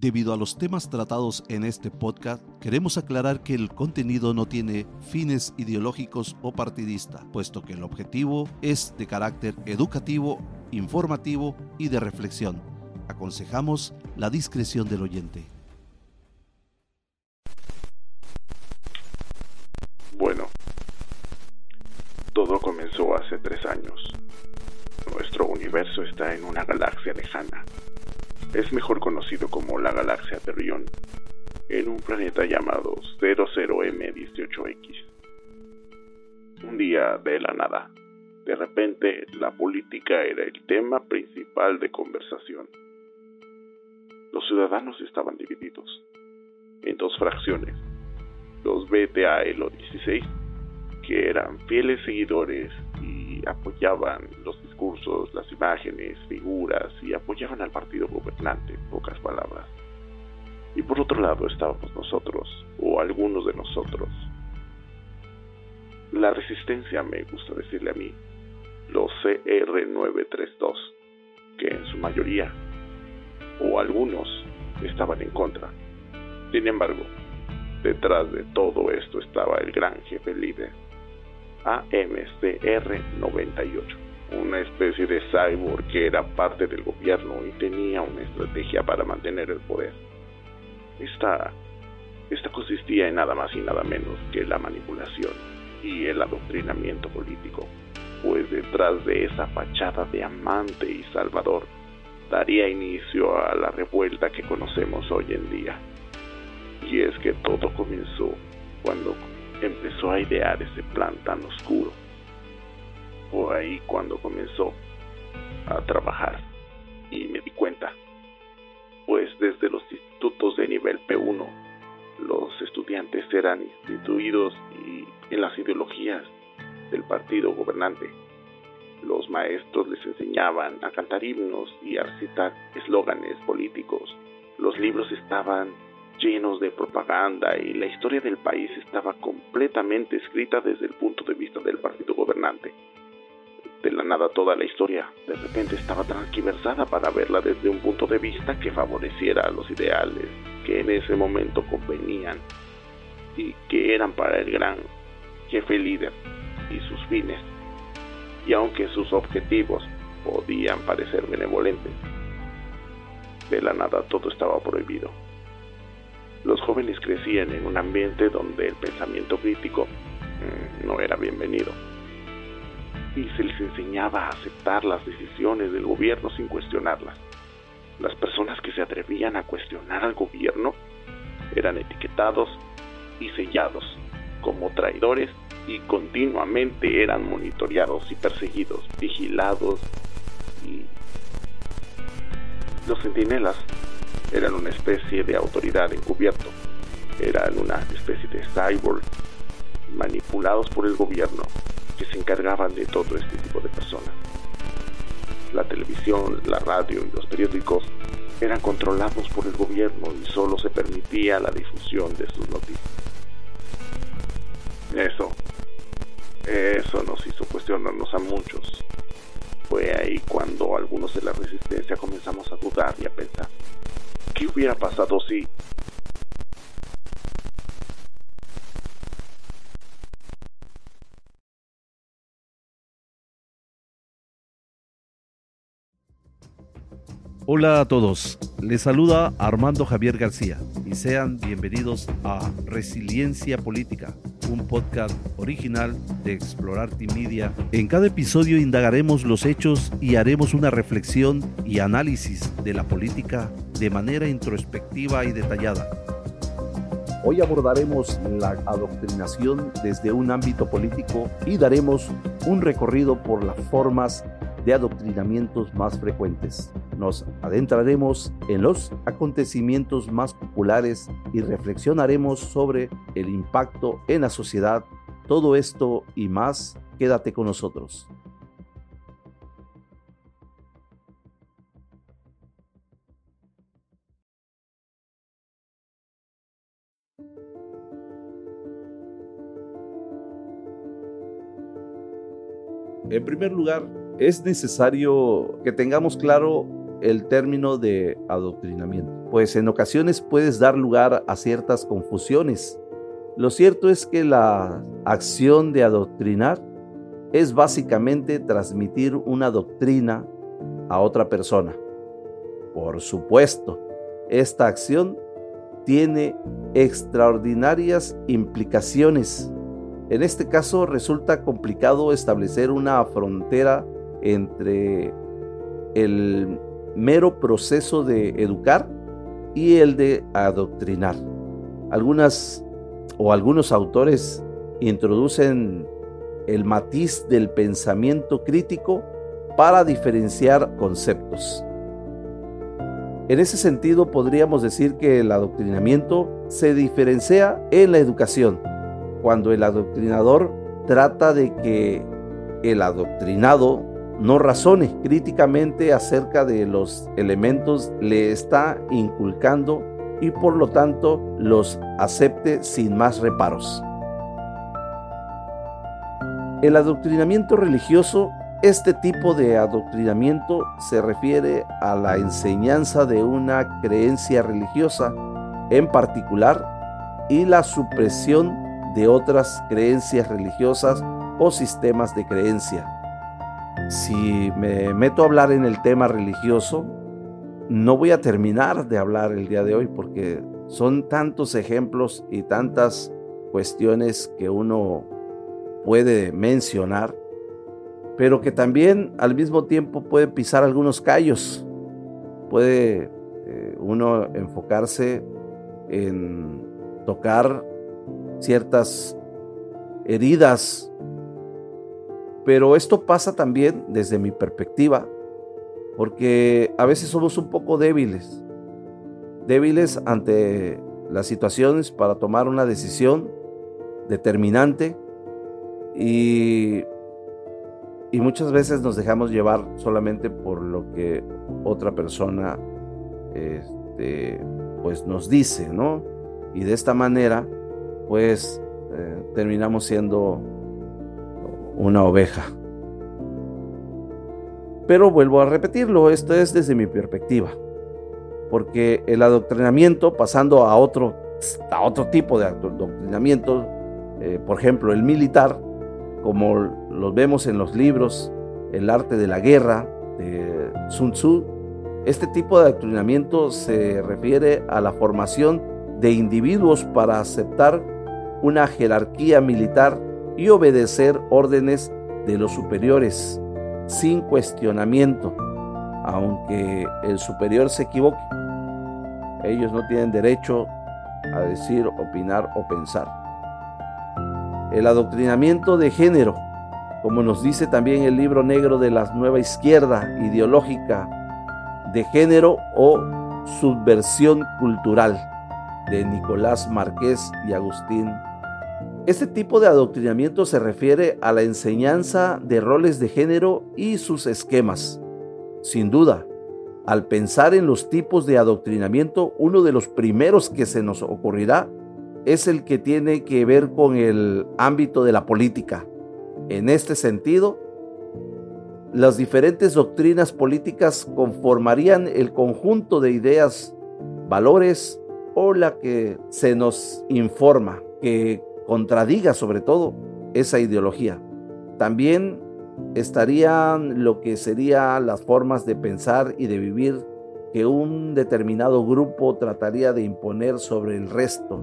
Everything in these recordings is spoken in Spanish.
Debido a los temas tratados en este podcast, queremos aclarar que el contenido no tiene fines ideológicos o partidista, puesto que el objetivo es de carácter educativo, informativo y de reflexión. Aconsejamos la discreción del oyente. Bueno, todo comenzó hace tres años. Nuestro universo está en una galaxia lejana es mejor conocido como la galaxia Terrión, en un planeta llamado 00M18X. Un día de la nada, de repente la política era el tema principal de conversación. Los ciudadanos estaban divididos en dos fracciones, los BTA Elo 16, que eran fieles seguidores y apoyaban los discursos, las imágenes, figuras y apoyaban al partido gobernante, en pocas palabras. Y por otro lado estábamos nosotros, o algunos de nosotros. La resistencia me gusta decirle a mí, los CR932, que en su mayoría, o algunos, estaban en contra. Sin embargo, detrás de todo esto estaba el gran jefe líder, AMCR98, una especie de cyborg que era parte del gobierno y tenía una estrategia para mantener el poder. Esta, esta consistía en nada más y nada menos que la manipulación y el adoctrinamiento político, pues detrás de esa fachada de amante y salvador daría inicio a la revuelta que conocemos hoy en día. Y es que todo comenzó cuando empezó a idear ese plan tan oscuro. Fue ahí cuando comenzó a trabajar y me di cuenta, pues desde los institutos de nivel P1 los estudiantes eran instituidos en las ideologías del partido gobernante. Los maestros les enseñaban a cantar himnos y a recitar eslóganes políticos. Los libros estaban llenos de propaganda y la historia del país estaba completamente escrita desde el punto de vista del partido gobernante. De la nada toda la historia de repente estaba transversada para verla desde un punto de vista que favoreciera a los ideales que en ese momento convenían y que eran para el gran jefe líder y sus fines. Y aunque sus objetivos podían parecer benevolentes, de la nada todo estaba prohibido. Los jóvenes crecían en un ambiente donde el pensamiento crítico mm, no era bienvenido y se les enseñaba a aceptar las decisiones del gobierno sin cuestionarlas. Las personas que se atrevían a cuestionar al gobierno eran etiquetados y sellados como traidores y continuamente eran monitoreados y perseguidos, vigilados y los centinelas eran una especie de autoridad encubierto, eran una especie de cyborg manipulados por el gobierno que se encargaban de todo este tipo de personas. La televisión, la radio y los periódicos eran controlados por el gobierno y solo se permitía la difusión de sus noticias. Eso, eso nos hizo cuestionarnos a muchos. Fue ahí cuando algunos de la resistencia comenzamos a dudar y a pensar, ¿Qué hubiera pasado si... Hola a todos, les saluda Armando Javier García y sean bienvenidos a Resiliencia Política, un podcast original de Explorarte Media. En cada episodio indagaremos los hechos y haremos una reflexión y análisis de la política de manera introspectiva y detallada. Hoy abordaremos la adoctrinación desde un ámbito político y daremos un recorrido por las formas de adoctrinamientos más frecuentes. Nos adentraremos en los acontecimientos más populares y reflexionaremos sobre el impacto en la sociedad. Todo esto y más, quédate con nosotros. En primer lugar, es necesario que tengamos claro el término de adoctrinamiento? Pues en ocasiones puedes dar lugar a ciertas confusiones. Lo cierto es que la acción de adoctrinar es básicamente transmitir una doctrina a otra persona. Por supuesto, esta acción tiene extraordinarias implicaciones. En este caso resulta complicado establecer una frontera entre el mero proceso de educar y el de adoctrinar. Algunas o algunos autores introducen el matiz del pensamiento crítico para diferenciar conceptos. En ese sentido, podríamos decir que el adoctrinamiento se diferencia en la educación, cuando el adoctrinador trata de que el adoctrinado no razone críticamente acerca de los elementos le está inculcando y por lo tanto los acepte sin más reparos. El adoctrinamiento religioso, este tipo de adoctrinamiento se refiere a la enseñanza de una creencia religiosa en particular y la supresión de otras creencias religiosas o sistemas de creencia. Si me meto a hablar en el tema religioso, no voy a terminar de hablar el día de hoy porque son tantos ejemplos y tantas cuestiones que uno puede mencionar, pero que también al mismo tiempo puede pisar algunos callos. Puede eh, uno enfocarse en tocar ciertas heridas, pero esto pasa también desde mi perspectiva, porque a veces somos un poco débiles, débiles ante las situaciones para tomar una decisión determinante y, muchas veces nos dejamos llevar solamente por lo que otra persona este, pues nos dice, ¿no? Y de esta manera, pues eh, terminamos siendo una oveja. Pero vuelvo a repetirlo, esto es desde mi perspectiva, porque el adoctrinamiento, pasando a otro, a otro tipo de adoctrinamiento, eh, por ejemplo, el militar, como los vemos en los libros, El arte de la guerra de Sun Tzu. Este tipo de adoctrinamiento se refiere a la formación de individuos para aceptar una jerarquía militar y obedecer órdenes de los superiores sin cuestionamiento, aunque el superior se equivoque. Ellos no tienen derecho a decir, opinar o pensar el adoctrinamiento de género, como nos dice también el libro negro de la nueva izquierda ideológica de género o subversión cultural de Nicolás Márquez y Agustín. Este tipo de adoctrinamiento se refiere a la enseñanza de roles de género y sus esquemas. Sin duda, al pensar en los tipos de adoctrinamiento, uno de los primeros que se nos ocurrirá es el que tiene que ver con el ámbito de la política. En este sentido, las diferentes doctrinas políticas conformarían el conjunto de ideas, valores o la que se nos informa, que contradiga sobre todo esa ideología. También estarían lo que serían las formas de pensar y de vivir que un determinado grupo trataría de imponer sobre el resto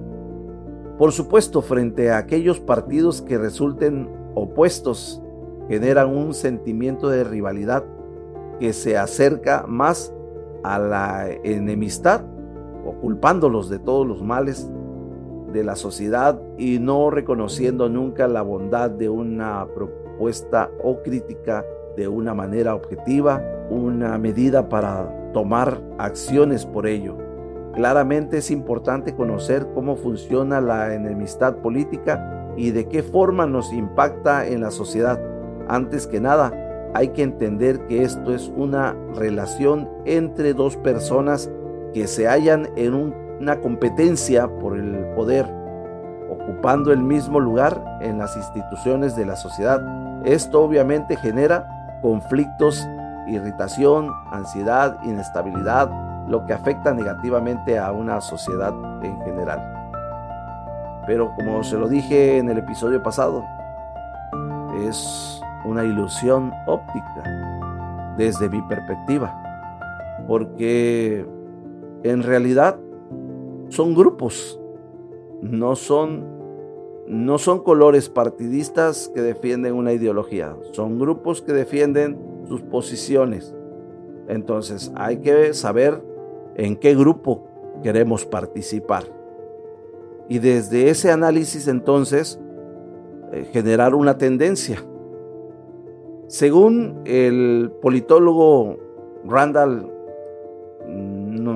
por supuesto, frente a aquellos partidos que resulten opuestos, generan un sentimiento de rivalidad que se acerca más a la enemistad o culpándolos de todos los males de la sociedad y no reconociendo nunca la bondad de una propuesta o crítica de una manera objetiva, una medida para tomar acciones por ello. Claramente es importante conocer cómo funciona la enemistad política y de qué forma nos impacta en la sociedad. Antes que nada, hay que entender que esto es una relación entre dos personas que se hallan en una competencia por el poder, ocupando el mismo lugar en las instituciones de la sociedad. Esto obviamente genera conflictos irritación, ansiedad, inestabilidad, lo que afecta negativamente a una sociedad en general. Pero como se lo dije en el episodio pasado, es una ilusión óptica desde mi perspectiva, porque en realidad son grupos, no son no son colores partidistas que defienden una ideología, son grupos que defienden sus posiciones. Entonces hay que saber en qué grupo queremos participar. Y desde ese análisis entonces eh, generar una tendencia. Según el politólogo Randall,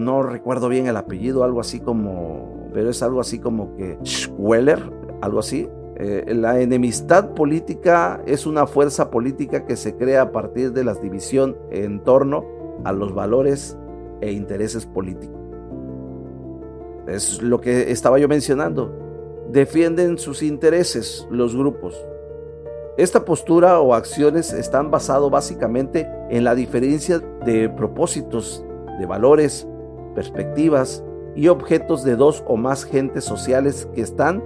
no, recuerdo bien el apellido, algo así como, pero es algo así como que Schweller, algo así. Eh, la enemistad política es una fuerza política que se crea a partir de la división en torno a los valores e intereses políticos. Es lo que estaba yo mencionando. Defienden sus intereses los grupos. Esta postura o acciones están basadas básicamente en la diferencia de propósitos, de valores, perspectivas y objetos de dos o más gentes sociales que están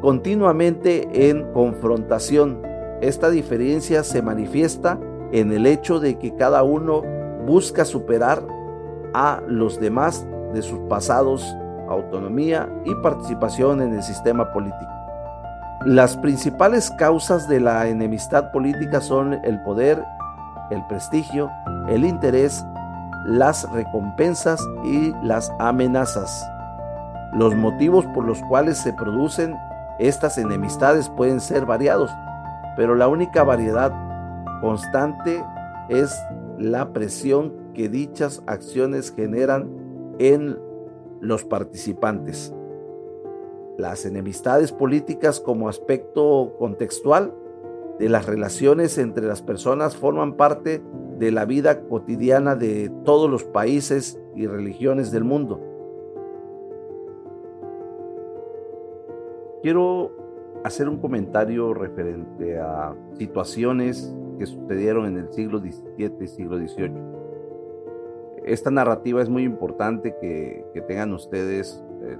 continuamente en confrontación. Esta diferencia se manifiesta en el hecho de que cada uno busca superar a los demás de sus pasados, autonomía y participación en el sistema político. Las principales causas de la enemistad política son el poder, el prestigio, el interés, las recompensas y las amenazas. Los motivos por los cuales se producen estas enemistades pueden ser variados, pero la única variedad constante es la presión que dichas acciones generan en los participantes. Las enemistades políticas como aspecto contextual de las relaciones entre las personas forman parte de la vida cotidiana de todos los países y religiones del mundo. Quiero hacer un comentario referente a situaciones que sucedieron en el siglo XVII y siglo XVIII. Esta narrativa es muy importante que, tengan ustedes eh,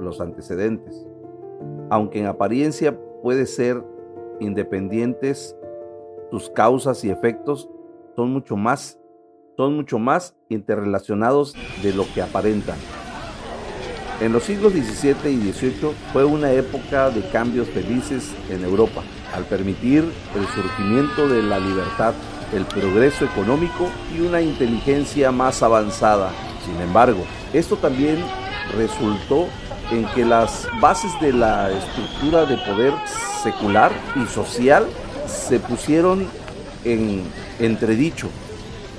los antecedentes. Aunque en apariencia puede ser independientes, sus causas y efectos son mucho más, son mucho más interrelacionados de lo que aparentan. En los siglos XVII y XVIII fue una época de cambios felices en Europa, al permitir el surgimiento de la libertad, el progreso económico y una inteligencia más avanzada. Sin embargo, esto también resultó en que las bases de la estructura de poder secular y social se pusieron en entredicho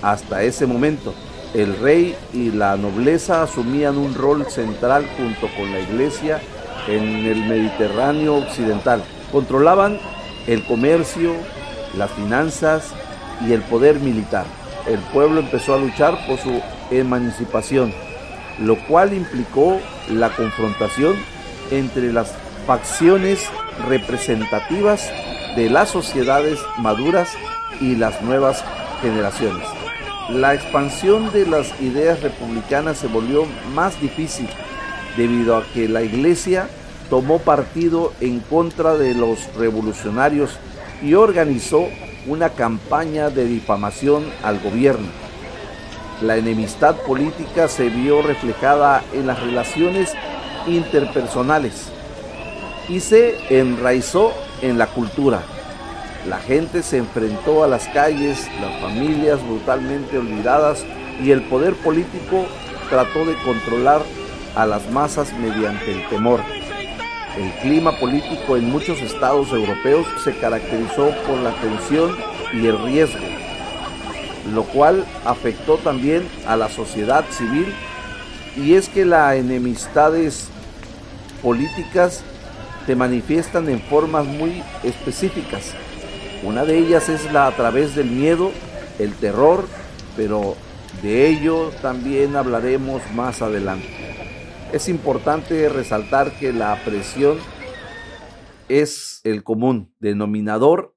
hasta ese momento el rey y la nobleza asumían un rol central junto con la iglesia en el Mediterráneo occidental. Controlaban el comercio, las finanzas y el poder militar. El pueblo empezó a luchar por su emancipación, lo cual implicó la confrontación entre las facciones representativas de las sociedades maduras y las nuevas generaciones la expansión de las ideas republicanas se volvió más difícil debido a que la iglesia tomó partido en contra de los revolucionarios y organizó una campaña de difamación al gobierno. La enemistad política se vio reflejada en las relaciones interpersonales y se enraizó en la cultura. La gente se enfrentó a las calles, las familias brutalmente olvidadas y el poder político trató de controlar a las masas mediante el temor. El clima político en muchos estados europeos se caracterizó por la tensión y el riesgo, lo cual afectó también a la sociedad civil y es que las enemistades políticas se manifiestan en formas muy específicas una de ellas es la a través del miedo, el terror, pero de ello también hablaremos más adelante. Es importante resaltar que la presión es el común denominador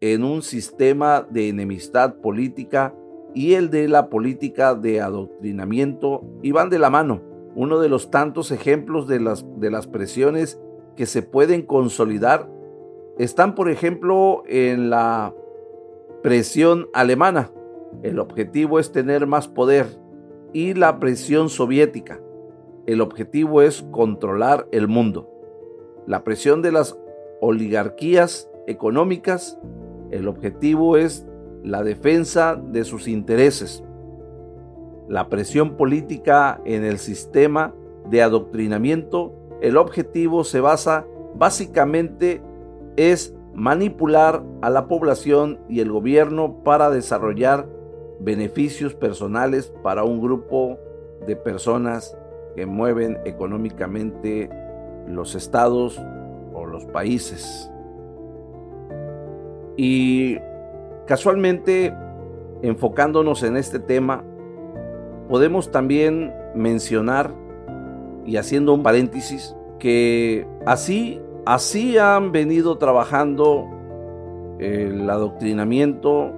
en un sistema de enemistad política y el de la política de adoctrinamiento y van de la mano. Uno de los tantos ejemplos de las, de las presiones que se pueden consolidar están, por ejemplo, en la presión alemana. El objetivo es tener más poder y la presión soviética. El objetivo es controlar el mundo. La presión de las oligarquías económicas. El objetivo es la defensa de sus intereses. La presión política en el sistema de adoctrinamiento, el objetivo se basa básicamente es manipular a la población y el gobierno para desarrollar beneficios personales para un grupo de personas que mueven económicamente los estados o los países. Y casualmente, enfocándonos en este tema, podemos también mencionar, y haciendo un paréntesis, que así, así han venido trabajando el adoctrinamiento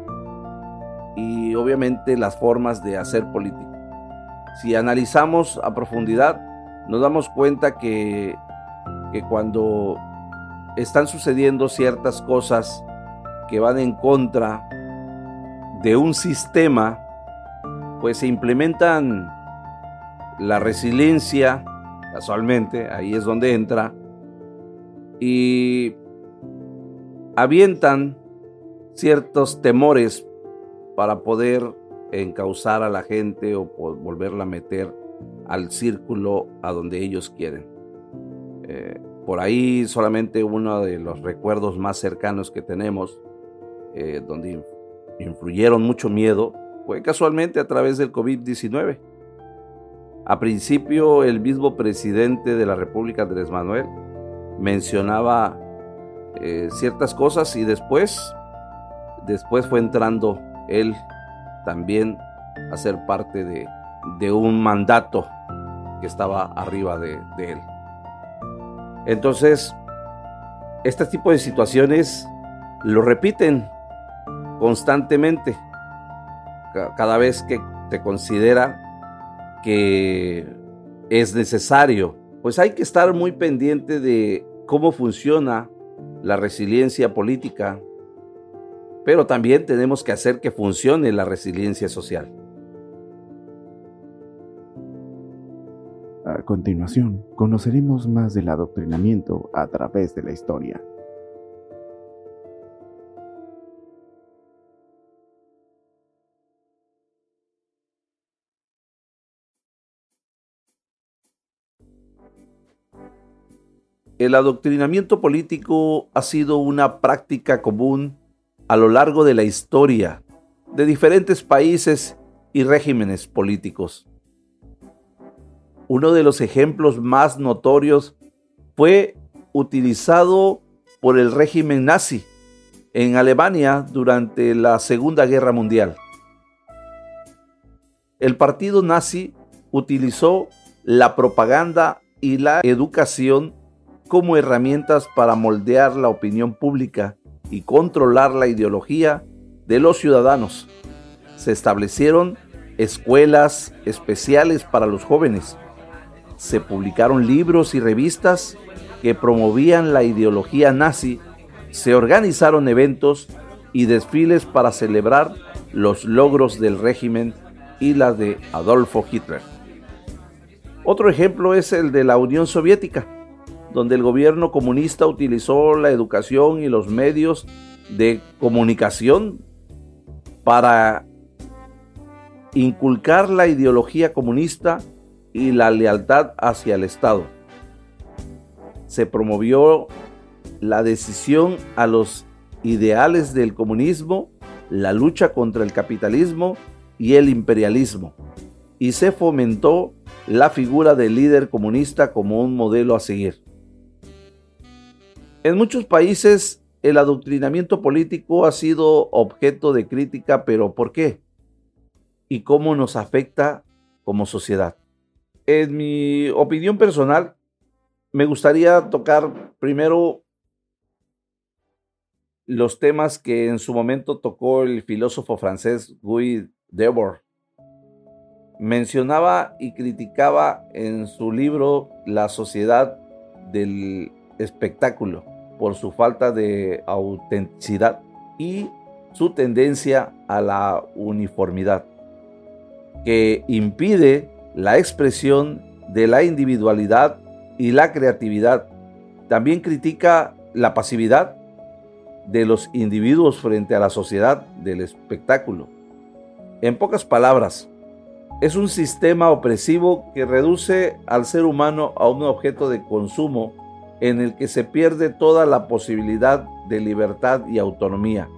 y obviamente las formas de hacer política. Si analizamos a profundidad, nos damos cuenta que, que cuando están sucediendo ciertas cosas que van en contra de un sistema, pues se implementan la resiliencia, casualmente, ahí es donde entra, y avientan ciertos temores para poder encauzar a la gente o volverla a meter al círculo a donde ellos quieren. Eh, por ahí solamente uno de los recuerdos más cercanos que tenemos eh, donde influyeron mucho miedo, fue casualmente a través del COVID-19. A principio, el mismo presidente de la República, Andrés Manuel, mencionaba eh, ciertas cosas y después, después fue entrando él también a ser parte de, de un mandato que estaba arriba de, de él. Entonces, este tipo de situaciones lo repiten constantemente, cada vez que te considera que es necesario, pues hay que estar muy pendiente de cómo funciona la resiliencia política, pero también tenemos que hacer que funcione la resiliencia social. A continuación, conoceremos más del adoctrinamiento a través de la historia. El adoctrinamiento político ha sido una práctica común a lo largo de la historia de diferentes países y regímenes políticos. Uno de los ejemplos más notorios fue utilizado por el régimen nazi en Alemania durante la Segunda Guerra Mundial. El partido nazi utilizó la propaganda y la educación como herramientas para moldear la opinión pública y controlar la ideología de los ciudadanos. Se establecieron escuelas especiales para los jóvenes. Se publicaron libros y revistas que promovían la ideología nazi. Se organizaron eventos y desfiles para celebrar los logros del régimen y la de Adolfo Hitler. Otro ejemplo es el de la Unión Soviética donde el gobierno comunista utilizó la educación y los medios de comunicación para inculcar la ideología comunista y la lealtad hacia el Estado. Se promovió la decisión a los ideales del comunismo, la lucha contra el capitalismo y el imperialismo, y se fomentó la figura del líder comunista como un modelo a seguir. En muchos países el adoctrinamiento político ha sido objeto de crítica, pero ¿por qué? ¿Y cómo nos afecta como sociedad? En mi opinión personal, me gustaría tocar primero los temas que en su momento tocó el filósofo francés Guy Debord. Mencionaba y criticaba en su libro La sociedad del espectáculo por su falta de autenticidad y su tendencia a la uniformidad, que impide la expresión de la individualidad y la creatividad. También critica la pasividad de los individuos frente a la sociedad del espectáculo. En pocas palabras, es un sistema opresivo que reduce al ser humano a un objeto de consumo en el que se pierde toda la posibilidad de libertad y autonomía.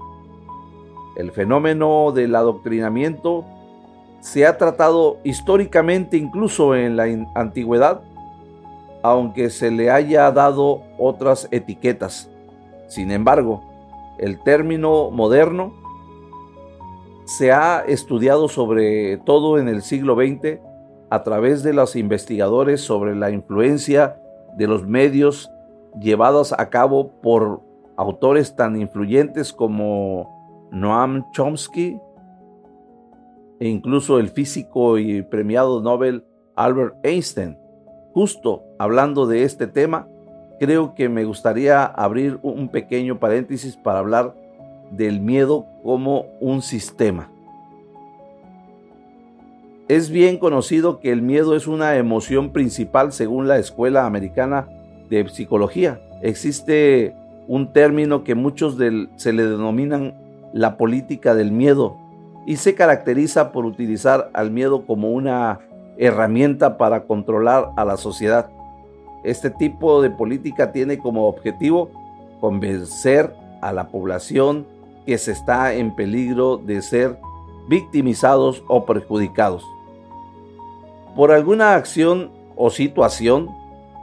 El fenómeno del adoctrinamiento se ha tratado históricamente incluso en la antigüedad, aunque se le haya dado otras etiquetas. Sin embargo, el término moderno se ha estudiado sobre todo en el siglo XX a través de los investigadores sobre la influencia de los medios llevados a cabo por autores tan influyentes como Noam Chomsky e incluso el físico y premiado Nobel Albert Einstein. Justo hablando de este tema, creo que me gustaría abrir un pequeño paréntesis para hablar del miedo como un sistema. Es bien conocido que el miedo es una emoción principal según la Escuela Americana de Psicología. Existe un término que muchos se le denominan la política del miedo y se caracteriza por utilizar al miedo como una herramienta para controlar a la sociedad. Este tipo de política tiene como objetivo convencer a la población que se está en peligro de ser victimizados o perjudicados. Por alguna acción o situación,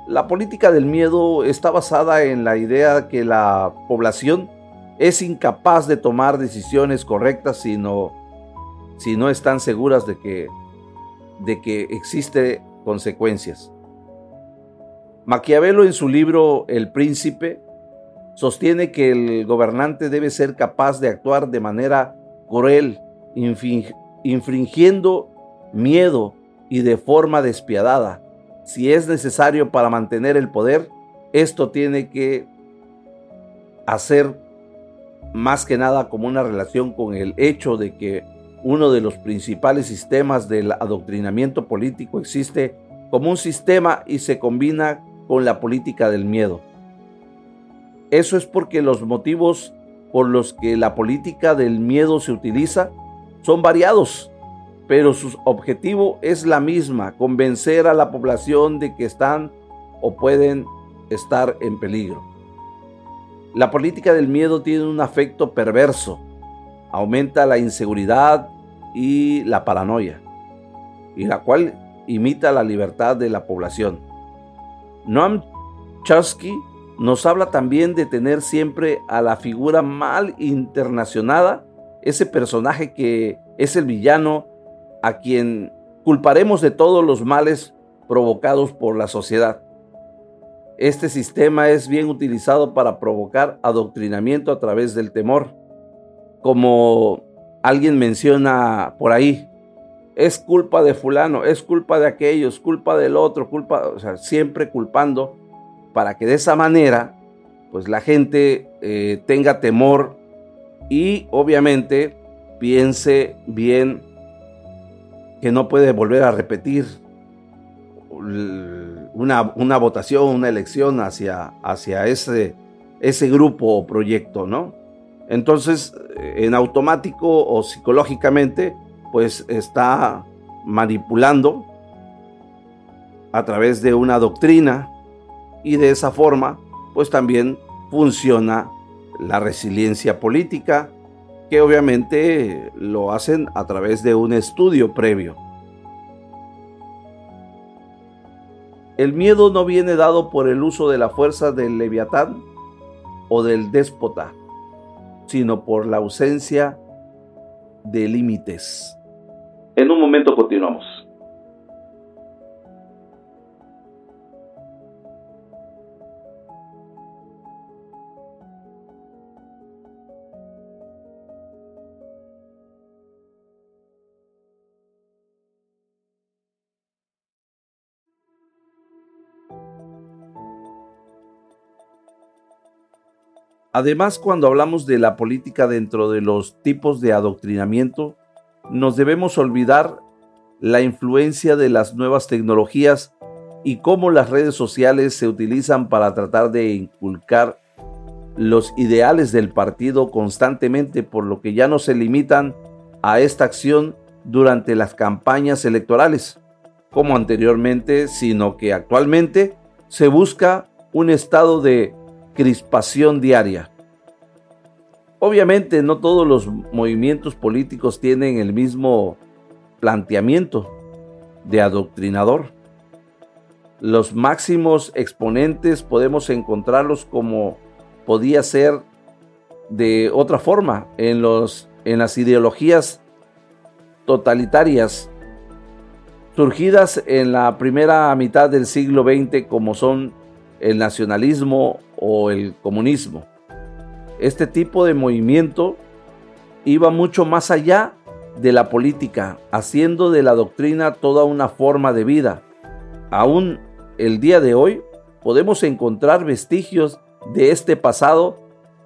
la política del miedo está basada en la idea que la población es incapaz de tomar decisiones correctas si no, si no están seguras de que, de que existe consecuencias. Maquiavelo en su libro El Príncipe sostiene que el gobernante debe ser capaz de actuar de manera cruel, infringiendo miedo y de forma despiadada. Si es necesario para mantener el poder, esto tiene que hacer más que nada como una relación con el hecho de que uno de los principales sistemas del adoctrinamiento político existe como un sistema y se combina con la política del miedo. Eso es porque los motivos por los que la política del miedo se utiliza son variados, pero su objetivo es la misma, convencer a la población de que están o pueden estar en peligro. La política del miedo tiene un afecto perverso, aumenta la inseguridad y la paranoia, y la cual imita la libertad de la población. Noam Chomsky nos habla también de tener siempre a la figura mal internacionada, ese personaje que es el villano a quien culparemos de todos los males provocados por la sociedad. Este sistema es bien utilizado para provocar adoctrinamiento a través del temor. Como alguien menciona por ahí, es culpa de fulano, es culpa de aquellos, culpa del otro, culpa, o sea, siempre culpando para que de esa manera, pues la gente eh, tenga temor y obviamente piense bien que no puede volver a repetir una, una votación, una elección hacia, hacia ese, ese grupo o proyecto, ¿no? Entonces, en automático o psicológicamente, pues está manipulando a través de una doctrina y de esa forma pues también funciona la resiliencia política que obviamente lo hacen a través de un estudio previo. El miedo no viene dado por el uso de la fuerza del leviatán o del déspota, sino por la ausencia de límites. En un momento continuamos. Además, cuando hablamos de la política dentro de los tipos de adoctrinamiento, nos debemos olvidar la influencia de las nuevas tecnologías y cómo las redes sociales se utilizan para tratar de inculcar los ideales del partido constantemente, por lo que ya no se limitan a esta acción durante las campañas electorales, como anteriormente, sino que actualmente se busca un estado de crispación diaria. Obviamente no todos los movimientos políticos tienen el mismo planteamiento de adoctrinador. Los máximos exponentes podemos encontrarlos como podía ser de otra forma en, los, en las ideologías totalitarias surgidas en la primera mitad del siglo XX como son el nacionalismo o el comunismo. Este tipo de movimiento iba mucho más allá de la política, haciendo de la doctrina toda una forma de vida. Aún el día de hoy podemos encontrar vestigios de este pasado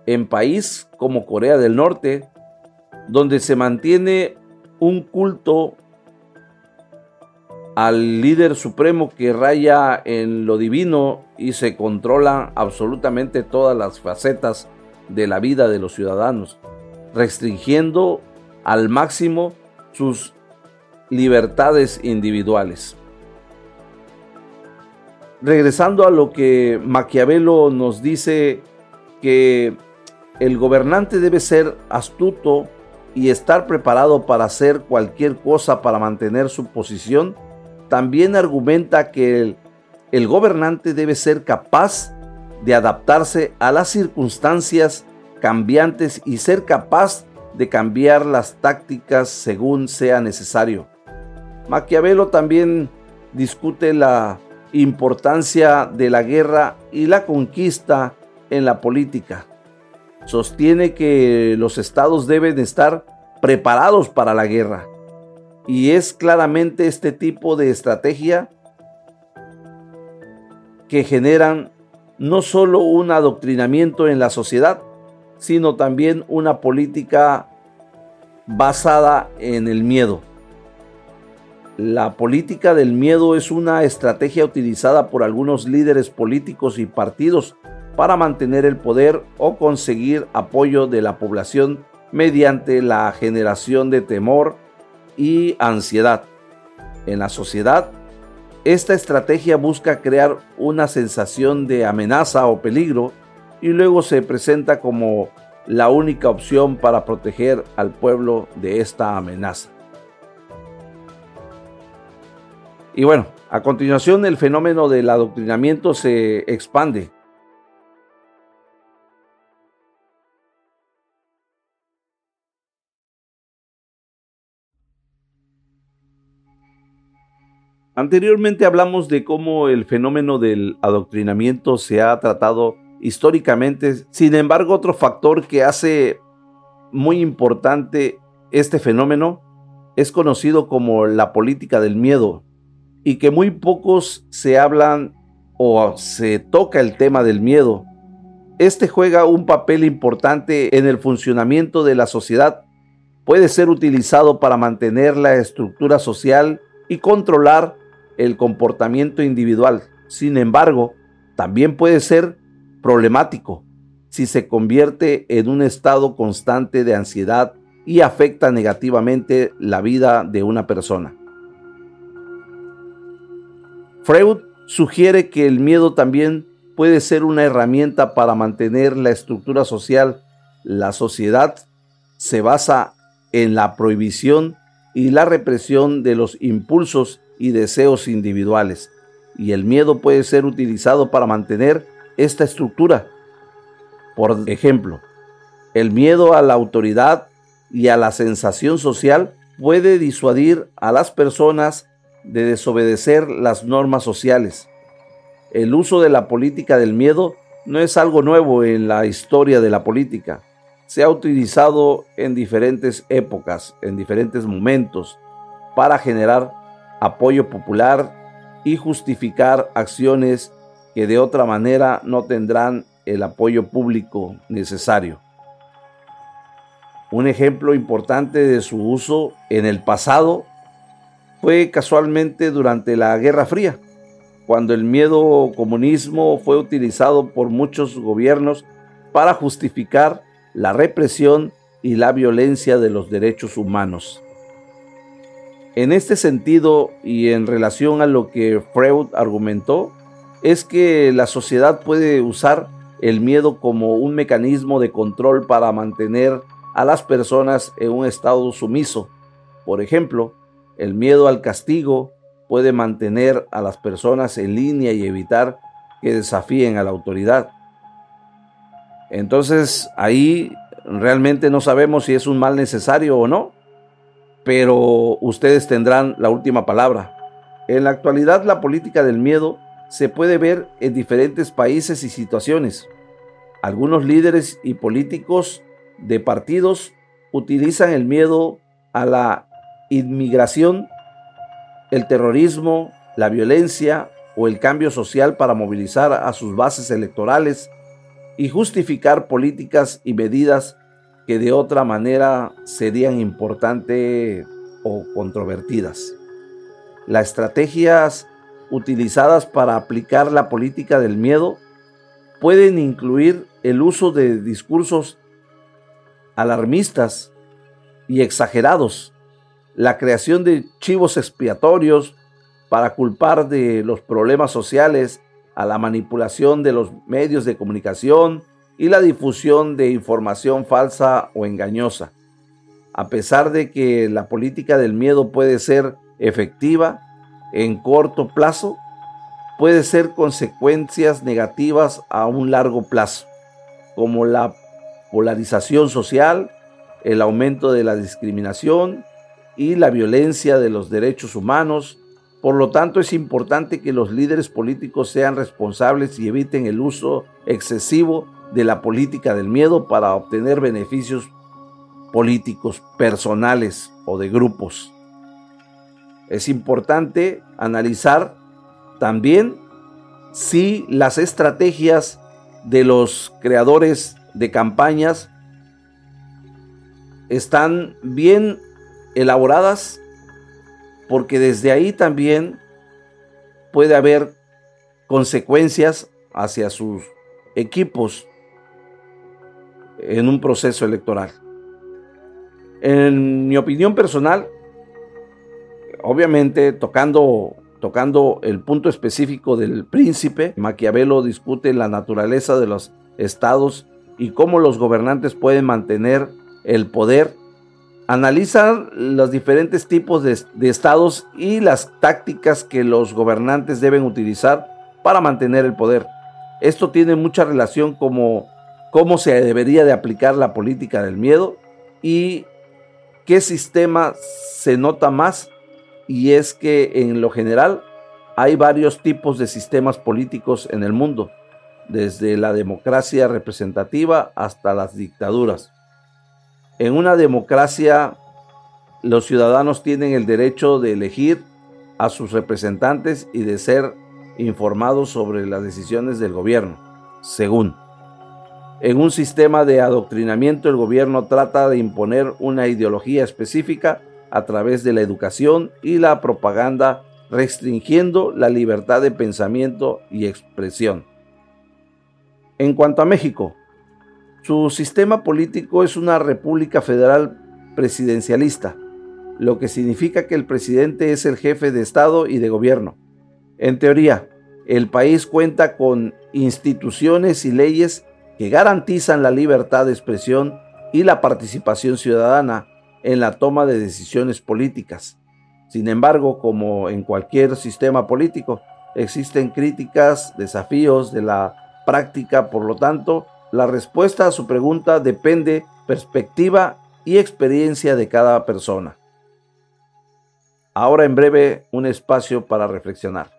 en países como Corea del Norte, donde se mantiene un culto al líder supremo que raya en lo divino y se controla absolutamente todas las facetas de la vida de los ciudadanos, restringiendo al máximo sus libertades individuales. Regresando a lo que Maquiavelo nos dice que el gobernante debe ser astuto y estar preparado para hacer cualquier cosa para mantener su posición, también argumenta que el, gobernante debe ser capaz de adaptarse a las circunstancias cambiantes y ser capaz de cambiar las tácticas según sea necesario. Maquiavelo también discute la importancia de la guerra y la conquista en la política. Sostiene que los estados deben estar preparados para la guerra y es claramente este tipo de estrategia que generan no solo un adoctrinamiento en la sociedad, sino también una política basada en el miedo. La política del miedo es una estrategia utilizada por algunos líderes políticos y partidos para mantener el poder o conseguir apoyo de la población mediante la generación de temor y ansiedad. En la sociedad, esta estrategia busca crear una sensación de amenaza o peligro y luego se presenta como la única opción para proteger al pueblo de esta amenaza. Y bueno, a continuación el fenómeno del adoctrinamiento se expande Anteriormente hablamos de cómo el fenómeno del adoctrinamiento se ha tratado históricamente. Sin embargo, otro factor que hace muy importante este fenómeno es conocido como la política del miedo y que muy pocos se hablan o se toca el tema del miedo. Este juega un papel importante en el funcionamiento de la sociedad. Puede ser utilizado para mantener la estructura social y controlar el comportamiento individual. Sin embargo, también puede ser problemático si se convierte en un estado constante de ansiedad y afecta negativamente la vida de una persona. Freud sugiere que el miedo también puede ser una herramienta para mantener la estructura social. La sociedad se basa en la prohibición y la represión de los impulsos y deseos individuales. Y el miedo puede ser utilizado para mantener esta estructura. Por ejemplo, el miedo a la autoridad y a la sensación social puede disuadir a las personas de desobedecer las normas sociales. El uso de la política del miedo no es algo nuevo en la historia de la política. Se ha utilizado en diferentes épocas, en diferentes momentos, para generar apoyo popular y justificar acciones que de otra manera no tendrán el apoyo público necesario. Un ejemplo importante de su uso en el pasado fue casualmente durante la Guerra Fría, cuando el miedo comunismo fue utilizado por muchos gobiernos para justificar la represión y la violencia de los derechos humanos. En este sentido y en relación a lo que Freud argumentó, es que la sociedad puede usar el miedo como un mecanismo de control para mantener a las personas en un estado sumiso. Por ejemplo, el miedo al castigo puede mantener a las personas en línea y evitar que desafíen a la autoridad. Entonces ahí realmente no sabemos si es un mal necesario o no, pero ustedes tendrán la última palabra. En la actualidad la política del miedo se puede ver en diferentes países y situaciones. Algunos líderes y políticos de partidos utilizan el miedo a la inmigración, el terrorismo, la violencia o el cambio social para movilizar a sus bases electorales y justificar políticas y medidas que de otra manera serían importantes o controvertidas. Las estrategias utilizadas para aplicar la política del miedo pueden incluir el uso de discursos alarmistas y exagerados, la creación de chivos expiatorios para culpar de los problemas sociales a la manipulación de los medios de comunicación y la difusión de información falsa o engañosa. A pesar de que la política del miedo puede ser efectiva, en corto plazo puede ser consecuencias negativas a un largo plazo, como la polarización social, el aumento de la discriminación y la violencia de los derechos humanos. Por lo tanto, es importante que los líderes políticos sean responsables y eviten el uso excesivo de la política del miedo para obtener beneficios políticos personales o de grupos. Es importante analizar también si las estrategias de los creadores de campañas están bien elaboradas, porque desde ahí también puede haber consecuencias hacia sus equipos en un proceso electoral. En mi opinión personal, obviamente tocando, tocando el punto específico del príncipe, Maquiavelo discute la naturaleza de los estados y cómo los gobernantes pueden mantener el poder. Analiza los diferentes tipos de, de estados y las tácticas que los gobernantes deben utilizar para mantener el poder. Esto tiene mucha relación como cómo se debería de aplicar la política del miedo y qué sistema se nota más y es que en lo general hay varios tipos de sistemas políticos en el mundo, desde la democracia representativa hasta las dictaduras. En una democracia los ciudadanos tienen el derecho de elegir a sus representantes y de ser informados sobre las decisiones del gobierno, según. En un sistema de adoctrinamiento el gobierno trata de imponer una ideología específica a través de la educación y la propaganda, restringiendo la libertad de pensamiento y expresión. En cuanto a México, su sistema político es una república federal presidencialista, lo que significa que el presidente es el jefe de Estado y de gobierno. En teoría, el país cuenta con instituciones y leyes que garantizan la libertad de expresión y la participación ciudadana, en la toma de decisiones políticas. Sin embargo, como en cualquier sistema político, existen críticas, desafíos de la práctica, por lo tanto, la respuesta a su pregunta depende perspectiva y experiencia de cada persona. Ahora en breve un espacio para reflexionar.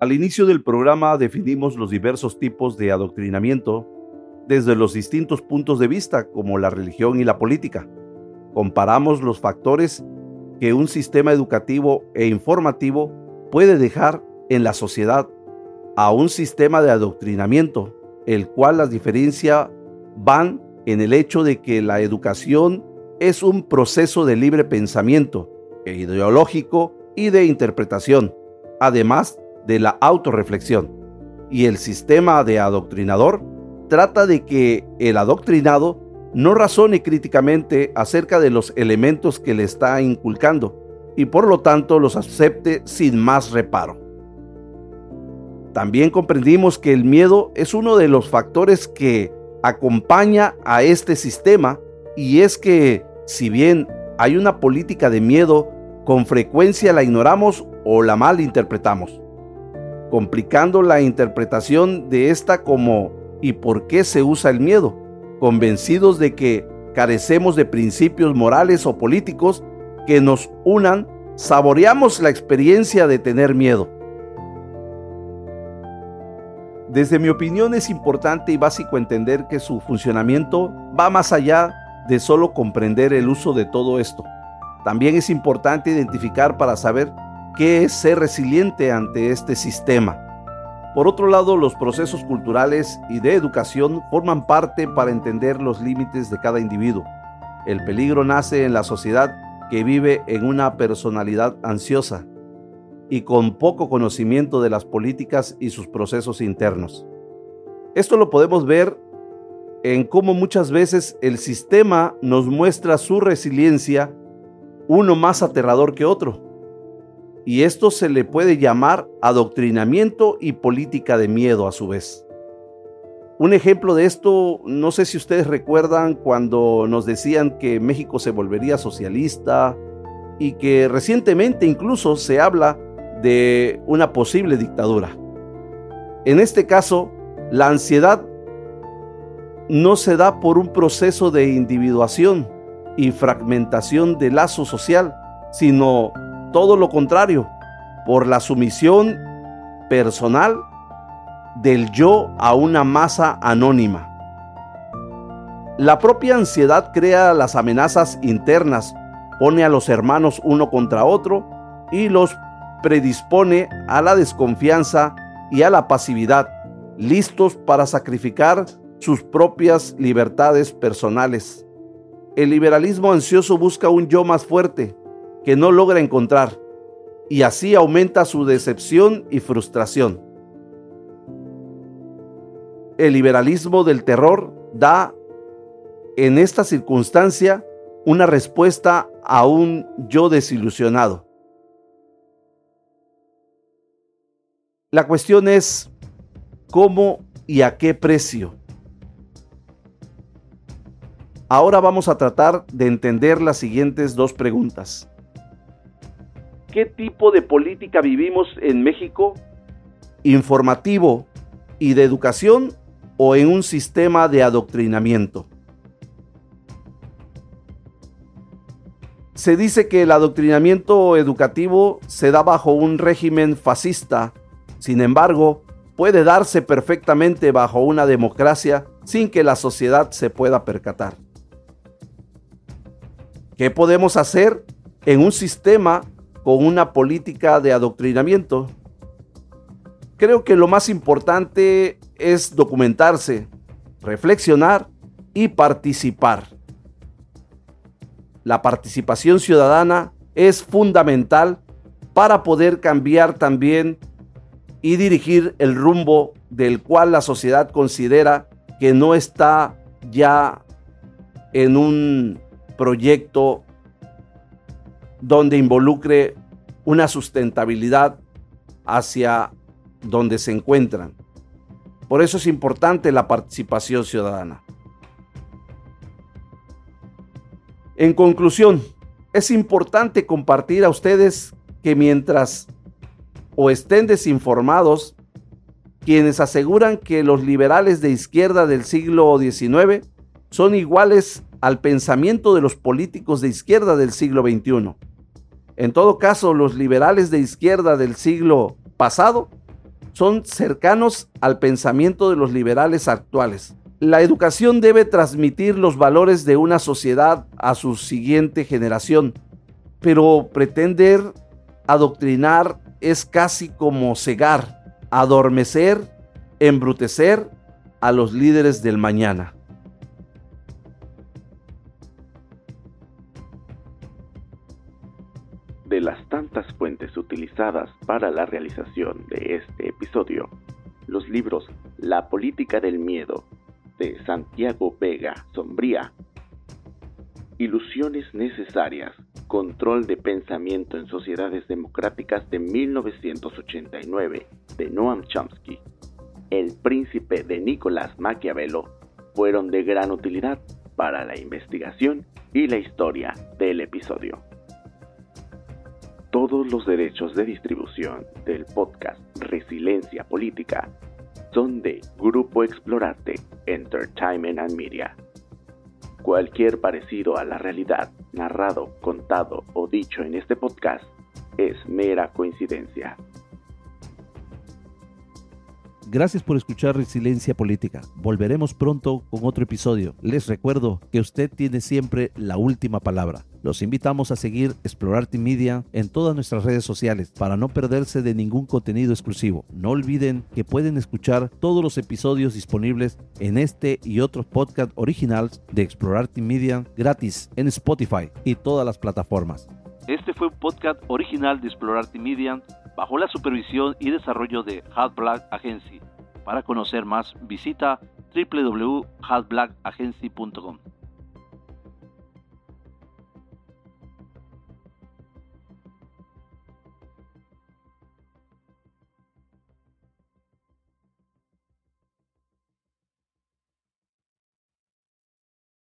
Al inicio del programa definimos los diversos tipos de adoctrinamiento desde los distintos puntos de vista, como la religión y la política. Comparamos los factores que un sistema educativo e informativo puede dejar en la sociedad a un sistema de adoctrinamiento, el cual las diferencia van en el hecho de que la educación es un proceso de libre pensamiento, ideológico y de interpretación, además de la autorreflexión. Y el sistema de adoctrinador trata de que el adoctrinado no razone críticamente acerca de los elementos que le está inculcando y por lo tanto los acepte sin más reparo. También comprendimos que el miedo es uno de los factores que acompaña a este sistema y es que si bien hay una política de miedo, con frecuencia la ignoramos o la malinterpretamos complicando la interpretación de esta como ¿y por qué se usa el miedo? Convencidos de que carecemos de principios morales o políticos que nos unan, saboreamos la experiencia de tener miedo. Desde mi opinión es importante y básico entender que su funcionamiento va más allá de solo comprender el uso de todo esto. También es importante identificar para saber qué es ser resiliente ante este sistema. Por otro lado, los procesos culturales y de educación forman parte para entender los límites de cada individuo. El peligro nace en la sociedad que vive en una personalidad ansiosa y con poco conocimiento de las políticas y sus procesos internos. Esto lo podemos ver en cómo muchas veces el sistema nos muestra su resiliencia, uno más aterrador que otro y esto se le puede llamar adoctrinamiento y política de miedo a su vez. Un ejemplo de esto, no sé si ustedes recuerdan cuando nos decían que México se volvería socialista y que recientemente incluso se habla de una posible dictadura. En este caso, la ansiedad no se da por un proceso de individuación y fragmentación del lazo social, sino todo lo contrario, por la sumisión personal del yo a una masa anónima. La propia ansiedad crea las amenazas internas, pone a los hermanos uno contra otro y los predispone a la desconfianza y a la pasividad, listos para sacrificar sus propias libertades personales. El liberalismo ansioso busca un yo más fuerte, que no logra encontrar y así aumenta su decepción y frustración. El liberalismo del terror da en esta circunstancia una respuesta a un yo desilusionado. La cuestión es cómo y a qué precio. Ahora vamos a tratar de entender las siguientes dos preguntas qué tipo de política vivimos en México, informativo y de educación o en un sistema de adoctrinamiento. Se dice que el adoctrinamiento educativo se da bajo un régimen fascista, sin embargo, puede darse perfectamente bajo una democracia sin que la sociedad se pueda percatar. ¿Qué podemos hacer en un sistema con una política de adoctrinamiento. Creo que lo más importante es documentarse, reflexionar y participar. La participación ciudadana es fundamental para poder cambiar también y dirigir el rumbo del cual la sociedad considera que no está ya en un proyecto donde involucre una sustentabilidad hacia donde se encuentran. Por eso es importante la participación ciudadana. En conclusión, es importante compartir a ustedes que mientras o estén desinformados, quienes aseguran que los liberales de izquierda del siglo XIX son iguales al pensamiento de los políticos de izquierda del siglo XXI. En todo caso, los liberales de izquierda del siglo pasado son cercanos al pensamiento de los liberales actuales. La educación debe transmitir los valores de una sociedad a su siguiente generación, pero pretender adoctrinar es casi como cegar, adormecer, embrutecer a los líderes del mañana. Tantas fuentes utilizadas para la realización de este episodio, los libros La política del miedo de Santiago Vega Sombría, Ilusiones necesarias, control de pensamiento en sociedades democráticas de 1989 de Noam Chomsky, El príncipe de Nicolás Maquiavelo, fueron de gran utilidad para la investigación y la historia del episodio. Todos los derechos de distribución del podcast Resiliencia Política son de Grupo Explorarte Entertainment and Media. Cualquier parecido a la realidad, narrado, contado o dicho en este podcast, es mera coincidencia. Gracias por escuchar Resiliencia Política. Volveremos pronto con otro episodio. Les recuerdo que usted tiene siempre la última palabra. Los invitamos a seguir Explorarte Media en todas nuestras redes sociales para no perderse de ningún contenido exclusivo. No olviden que pueden escuchar todos los episodios disponibles en este y otros podcasts originales de Explorarte Media gratis en Spotify y todas las plataformas. Este fue un podcast original de Explorarte Media bajo la supervisión y desarrollo de Hot Black Agency. Para conocer más, visita www.hotblackagency.com.